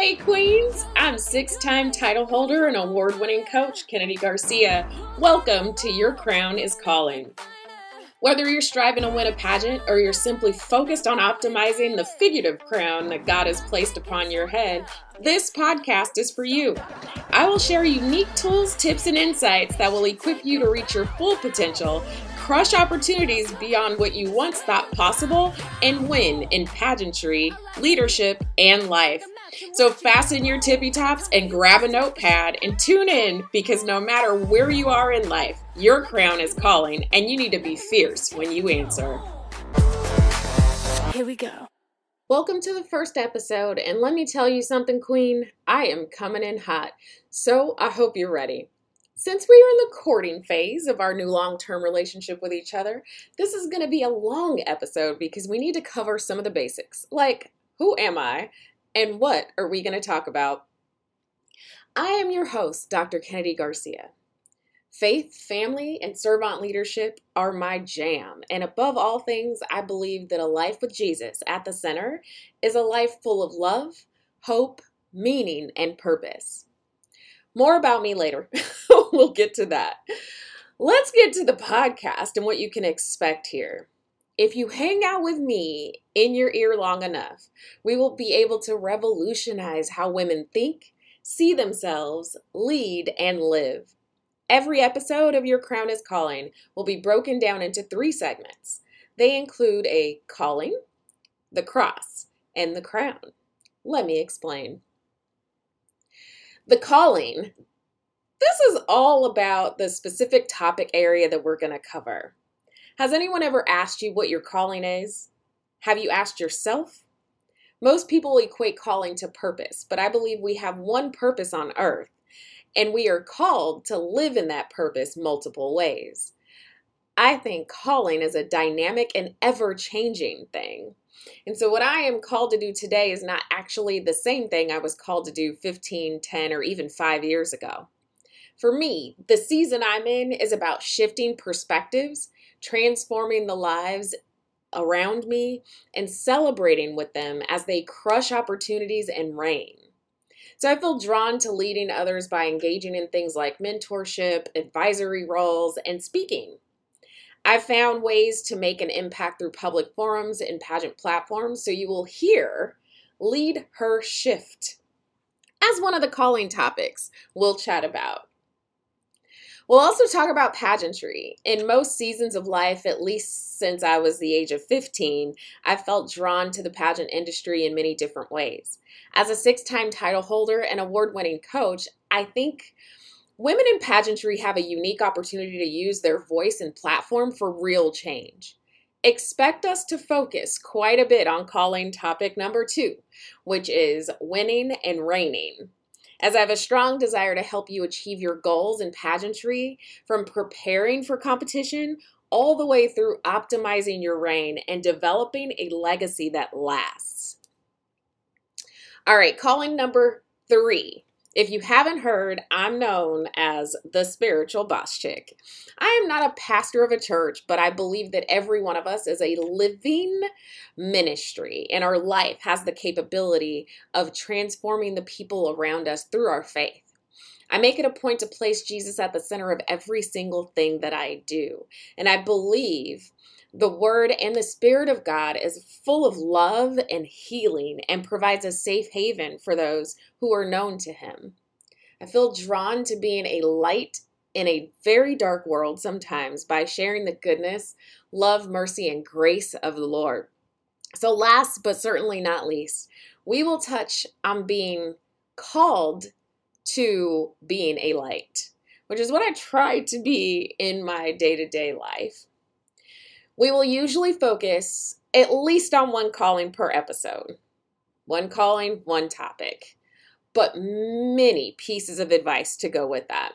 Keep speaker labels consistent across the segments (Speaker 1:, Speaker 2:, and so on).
Speaker 1: Hey, Queens! I'm six time title holder and award winning coach Kennedy Garcia. Welcome to Your Crown is Calling. Whether you're striving to win a pageant or you're simply focused on optimizing the figurative crown that God has placed upon your head, this podcast is for you. I will share unique tools, tips, and insights that will equip you to reach your full potential, crush opportunities beyond what you once thought possible, and win in pageantry, leadership, and life. So fasten your tippy tops and grab a notepad and tune in because no matter where you are in life, your crown is calling and you need to be fierce when you answer.
Speaker 2: Here we go.
Speaker 1: Welcome to the first episode, and let me tell you something, Queen. I am coming in hot, so I hope you're ready. Since we are in the courting phase of our new long term relationship with each other, this is going to be a long episode because we need to cover some of the basics, like who am I and what are we going to talk about? I am your host, Dr. Kennedy Garcia. Faith, family, and servant leadership are my jam. And above all things, I believe that a life with Jesus at the center is a life full of love, hope, meaning, and purpose. More about me later. we'll get to that. Let's get to the podcast and what you can expect here. If you hang out with me in your ear long enough, we will be able to revolutionize how women think, see themselves, lead, and live. Every episode of Your Crown is Calling will be broken down into three segments. They include a calling, the cross, and the crown. Let me explain. The calling. This is all about the specific topic area that we're going to cover. Has anyone ever asked you what your calling is? Have you asked yourself? Most people equate calling to purpose, but I believe we have one purpose on earth and we are called to live in that purpose multiple ways. I think calling is a dynamic and ever changing thing. And so, what I am called to do today is not actually the same thing I was called to do 15, 10, or even five years ago. For me, the season I'm in is about shifting perspectives, transforming the lives around me, and celebrating with them as they crush opportunities and reign. So I feel drawn to leading others by engaging in things like mentorship, advisory roles, and speaking. I've found ways to make an impact through public forums and pageant platforms, so you will hear Lead Her Shift as one of the calling topics we'll chat about. We'll also talk about pageantry. In most seasons of life, at least since I was the age of 15, I've felt drawn to the pageant industry in many different ways. As a six time title holder and award winning coach, I think women in pageantry have a unique opportunity to use their voice and platform for real change. Expect us to focus quite a bit on calling topic number two, which is winning and reigning as I have a strong desire to help you achieve your goals in pageantry from preparing for competition all the way through optimizing your reign and developing a legacy that lasts. All right, calling number three if you haven't heard, I'm known as the spiritual boss chick. I am not a pastor of a church, but I believe that every one of us is a living ministry, and our life has the capability of transforming the people around us through our faith. I make it a point to place Jesus at the center of every single thing that I do. And I believe the Word and the Spirit of God is full of love and healing and provides a safe haven for those who are known to Him. I feel drawn to being a light in a very dark world sometimes by sharing the goodness, love, mercy, and grace of the Lord. So, last but certainly not least, we will touch on being called to being a light, which is what I try to be in my day to day life. We will usually focus at least on one calling per episode. One calling, one topic, but many pieces of advice to go with that.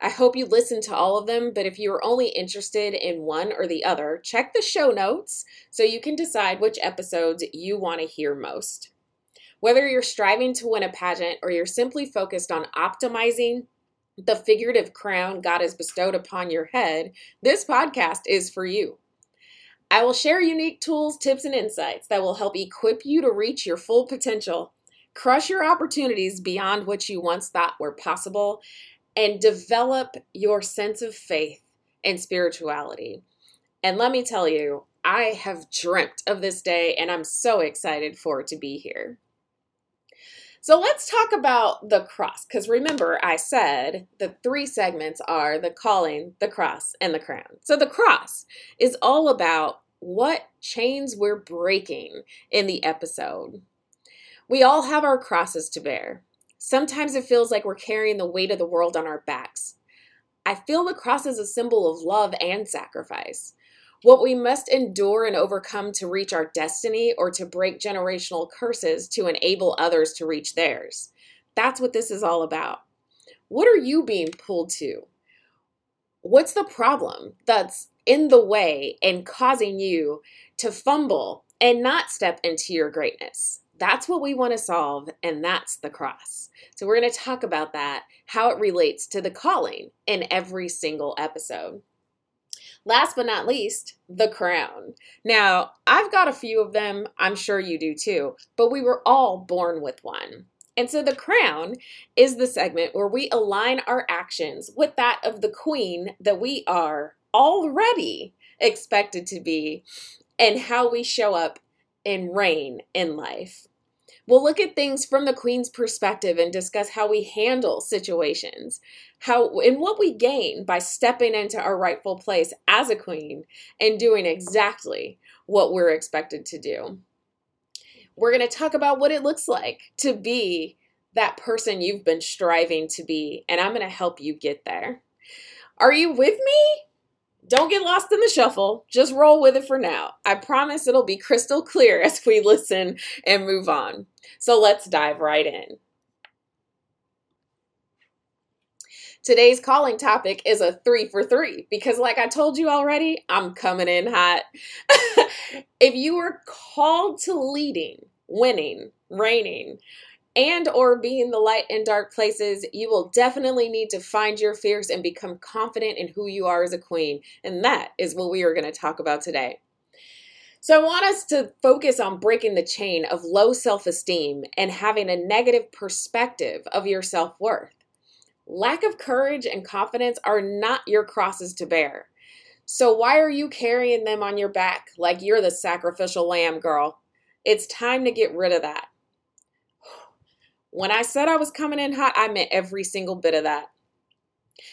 Speaker 1: I hope you listen to all of them, but if you are only interested in one or the other, check the show notes so you can decide which episodes you want to hear most. Whether you're striving to win a pageant or you're simply focused on optimizing the figurative crown God has bestowed upon your head, this podcast is for you. I will share unique tools, tips, and insights that will help equip you to reach your full potential, crush your opportunities beyond what you once thought were possible, and develop your sense of faith and spirituality. And let me tell you, I have dreamt of this day and I'm so excited for it to be here. So let's talk about the cross. Because remember, I said the three segments are the calling, the cross, and the crown. So the cross is all about what chains we're breaking in the episode. We all have our crosses to bear. Sometimes it feels like we're carrying the weight of the world on our backs. I feel the cross is a symbol of love and sacrifice what we must endure and overcome to reach our destiny or to break generational curses to enable others to reach theirs. That's what this is all about. What are you being pulled to? What's the problem that's in the way and causing you to fumble and not step into your greatness? That's what we want to solve, and that's the cross. So, we're going to talk about that, how it relates to the calling in every single episode. Last but not least, the crown. Now, I've got a few of them, I'm sure you do too, but we were all born with one. And so the crown is the segment where we align our actions with that of the queen that we are already expected to be and how we show up and reign in life. We'll look at things from the queen's perspective and discuss how we handle situations, how and what we gain by stepping into our rightful place as a queen and doing exactly what we're expected to do. We're going to talk about what it looks like to be that person you've been striving to be, and I'm going to help you get there. Are you with me? Don't get lost in the shuffle. Just roll with it for now. I promise it'll be crystal clear as we listen and move on. So let's dive right in. Today's calling topic is a three for three because, like I told you already, I'm coming in hot. if you were called to leading, winning, reigning, and or be in the light and dark places you will definitely need to find your fears and become confident in who you are as a queen. And that is what we are going to talk about today. So i want us to focus on breaking the chain of low self-esteem and having a negative perspective of your self-worth. Lack of courage and confidence are not your crosses to bear. So why are you carrying them on your back like you're the sacrificial lamb girl? It's time to get rid of that when I said I was coming in hot, I meant every single bit of that.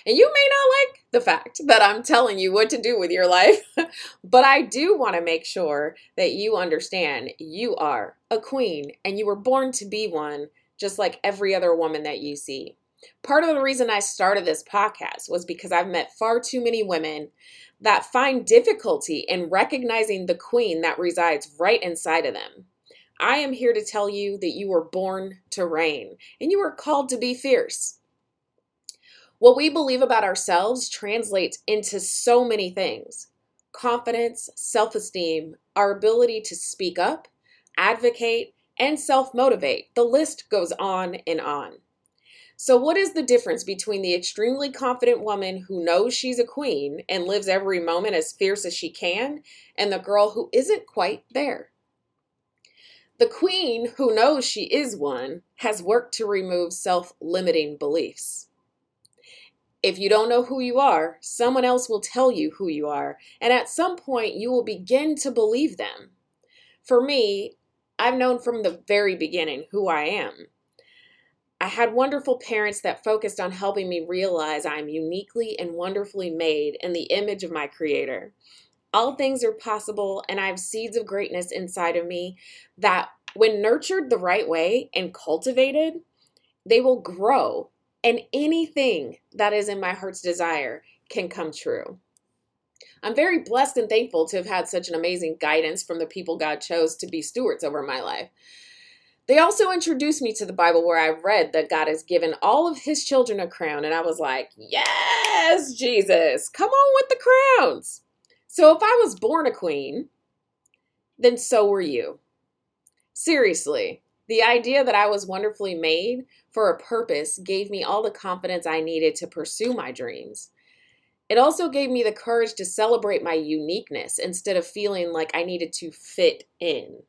Speaker 1: And you may not like the fact that I'm telling you what to do with your life, but I do want to make sure that you understand you are a queen and you were born to be one, just like every other woman that you see. Part of the reason I started this podcast was because I've met far too many women that find difficulty in recognizing the queen that resides right inside of them. I am here to tell you that you were born to reign and you were called to be fierce. What we believe about ourselves translates into so many things confidence, self esteem, our ability to speak up, advocate, and self motivate. The list goes on and on. So, what is the difference between the extremely confident woman who knows she's a queen and lives every moment as fierce as she can, and the girl who isn't quite there? The queen, who knows she is one, has worked to remove self limiting beliefs. If you don't know who you are, someone else will tell you who you are, and at some point you will begin to believe them. For me, I've known from the very beginning who I am. I had wonderful parents that focused on helping me realize I am uniquely and wonderfully made in the image of my Creator. All things are possible, and I have seeds of greatness inside of me that, when nurtured the right way and cultivated, they will grow, and anything that is in my heart's desire can come true. I'm very blessed and thankful to have had such an amazing guidance from the people God chose to be stewards over my life. They also introduced me to the Bible where I read that God has given all of his children a crown, and I was like, Yes, Jesus, come on with the crowns. So if I was born a queen, then so were you. Seriously, the idea that I was wonderfully made for a purpose gave me all the confidence I needed to pursue my dreams. It also gave me the courage to celebrate my uniqueness instead of feeling like I needed to fit in.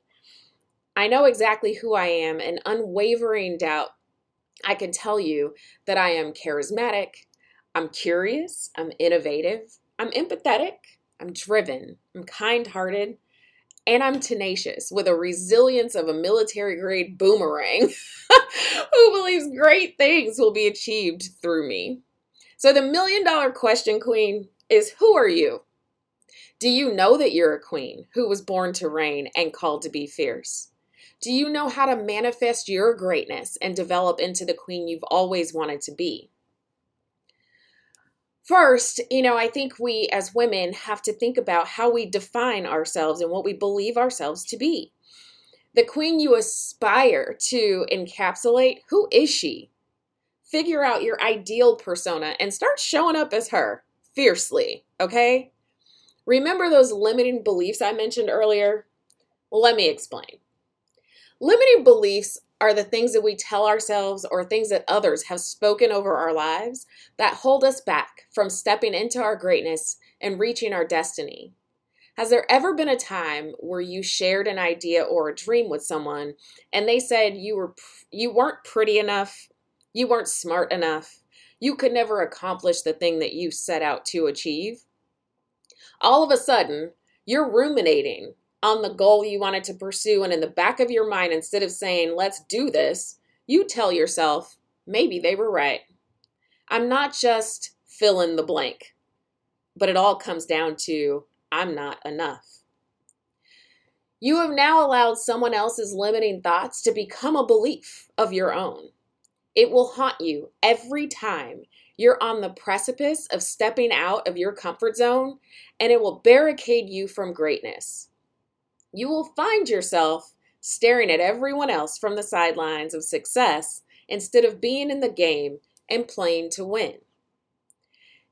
Speaker 1: I know exactly who I am, and unwavering doubt, I can tell you that I am charismatic, I'm curious, I'm innovative, I'm empathetic, I'm driven, I'm kind hearted, and I'm tenacious with a resilience of a military grade boomerang who believes great things will be achieved through me. So, the million dollar question, Queen, is who are you? Do you know that you're a queen who was born to reign and called to be fierce? Do you know how to manifest your greatness and develop into the queen you've always wanted to be? First, you know, I think we as women have to think about how we define ourselves and what we believe ourselves to be. The queen you aspire to encapsulate, who is she? Figure out your ideal persona and start showing up as her fiercely, okay? Remember those limiting beliefs I mentioned earlier? Let me explain. Limiting beliefs are the things that we tell ourselves or things that others have spoken over our lives that hold us back from stepping into our greatness and reaching our destiny. Has there ever been a time where you shared an idea or a dream with someone and they said you were you weren't pretty enough, you weren't smart enough, you could never accomplish the thing that you set out to achieve? all of a sudden, you're ruminating on the goal you wanted to pursue. And in the back of your mind, instead of saying, let's do this, you tell yourself, maybe they were right. I'm not just fill in the blank, but it all comes down to I'm not enough. You have now allowed someone else's limiting thoughts to become a belief of your own. It will haunt you every time you're on the precipice of stepping out of your comfort zone, and it will barricade you from greatness. You will find yourself staring at everyone else from the sidelines of success instead of being in the game and playing to win.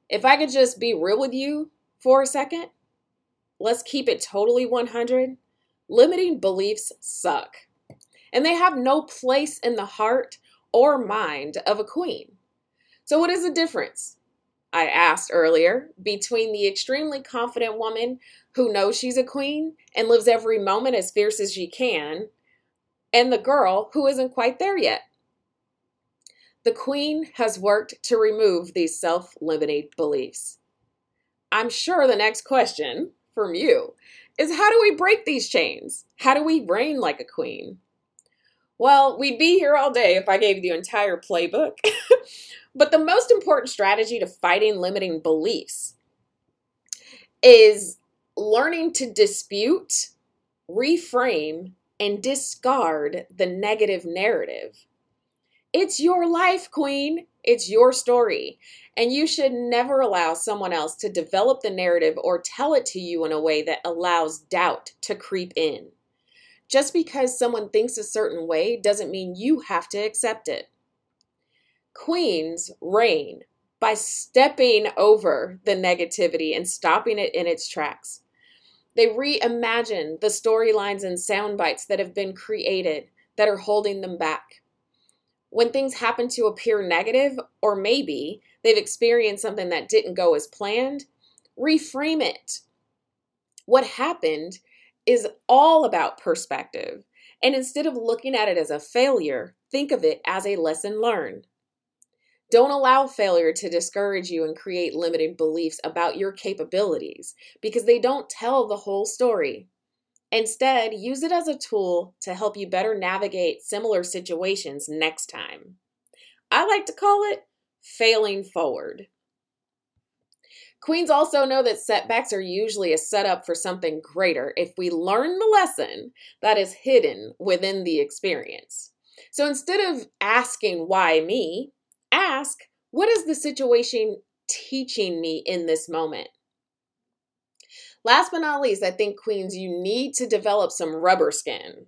Speaker 1: If I could just be real with you for a second, let's keep it totally 100. Limiting beliefs suck, and they have no place in the heart or mind of a queen. So, what is the difference? I asked earlier between the extremely confident woman who knows she's a queen and lives every moment as fierce as she can, and the girl who isn't quite there yet. The queen has worked to remove these self limiting beliefs. I'm sure the next question from you is how do we break these chains? How do we reign like a queen? Well, we'd be here all day if I gave you the entire playbook. But the most important strategy to fighting limiting beliefs is learning to dispute, reframe, and discard the negative narrative. It's your life, Queen. It's your story. And you should never allow someone else to develop the narrative or tell it to you in a way that allows doubt to creep in. Just because someone thinks a certain way doesn't mean you have to accept it. Queens reign by stepping over the negativity and stopping it in its tracks. They reimagine the storylines and sound bites that have been created that are holding them back. When things happen to appear negative, or maybe they've experienced something that didn't go as planned, reframe it. What happened is all about perspective. And instead of looking at it as a failure, think of it as a lesson learned. Don't allow failure to discourage you and create limiting beliefs about your capabilities because they don't tell the whole story. Instead, use it as a tool to help you better navigate similar situations next time. I like to call it failing forward. Queens also know that setbacks are usually a setup for something greater if we learn the lesson that is hidden within the experience. So instead of asking, why me, ask, what is the situation teaching me in this moment? Last but not least, I think, Queens, you need to develop some rubber skin.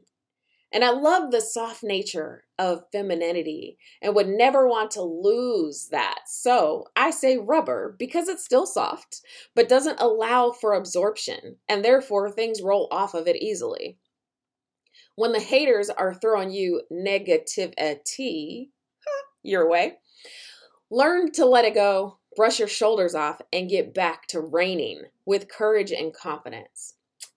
Speaker 1: And I love the soft nature of femininity and would never want to lose that. So I say rubber because it's still soft, but doesn't allow for absorption, and therefore things roll off of it easily. When the haters are throwing you negativity your way, Learn to let it go, brush your shoulders off, and get back to reigning with courage and confidence.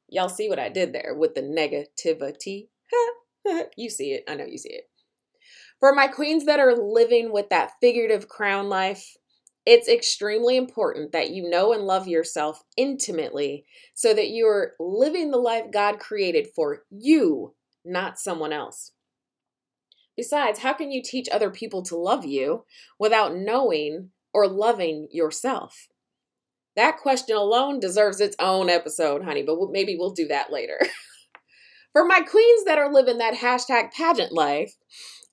Speaker 1: Y'all see what I did there with the negativity? you see it. I know you see it. For my queens that are living with that figurative crown life, it's extremely important that you know and love yourself intimately so that you are living the life God created for you, not someone else. Besides, how can you teach other people to love you without knowing or loving yourself? That question alone deserves its own episode, honey, but maybe we'll do that later. For my queens that are living that hashtag pageant life,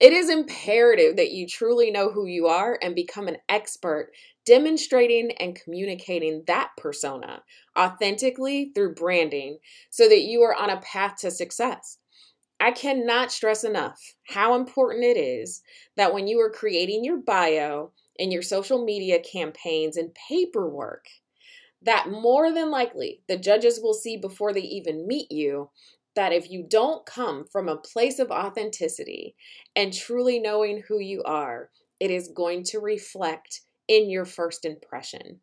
Speaker 1: it is imperative that you truly know who you are and become an expert demonstrating and communicating that persona authentically through branding so that you are on a path to success. I cannot stress enough how important it is that when you are creating your bio and your social media campaigns and paperwork, that more than likely the judges will see before they even meet you that if you don't come from a place of authenticity and truly knowing who you are, it is going to reflect in your first impression.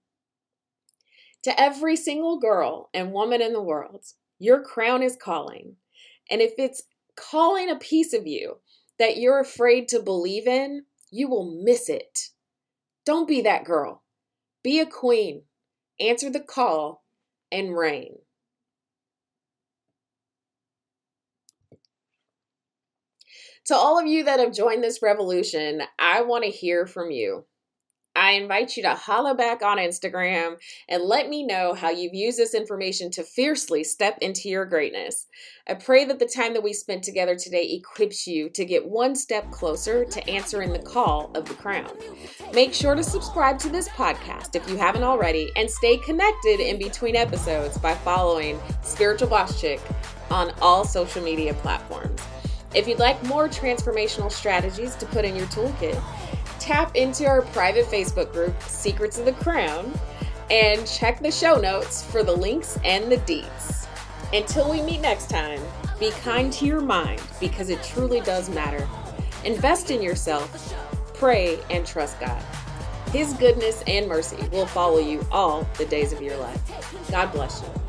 Speaker 1: To every single girl and woman in the world, your crown is calling. And if it's calling a piece of you that you're afraid to believe in, you will miss it. Don't be that girl. Be a queen. Answer the call and reign. To all of you that have joined this revolution, I want to hear from you. I invite you to holla back on Instagram and let me know how you've used this information to fiercely step into your greatness. I pray that the time that we spent together today equips you to get one step closer to answering the call of the crown. Make sure to subscribe to this podcast if you haven't already and stay connected in between episodes by following Spiritual Boss Chick on all social media platforms. If you'd like more transformational strategies to put in your toolkit, tap into our private Facebook group, Secrets of the Crown, and check the show notes for the links and the deets. Until we meet next time, be kind to your mind because it truly does matter. Invest in yourself, pray, and trust God. His goodness and mercy will follow you all the days of your life. God bless you.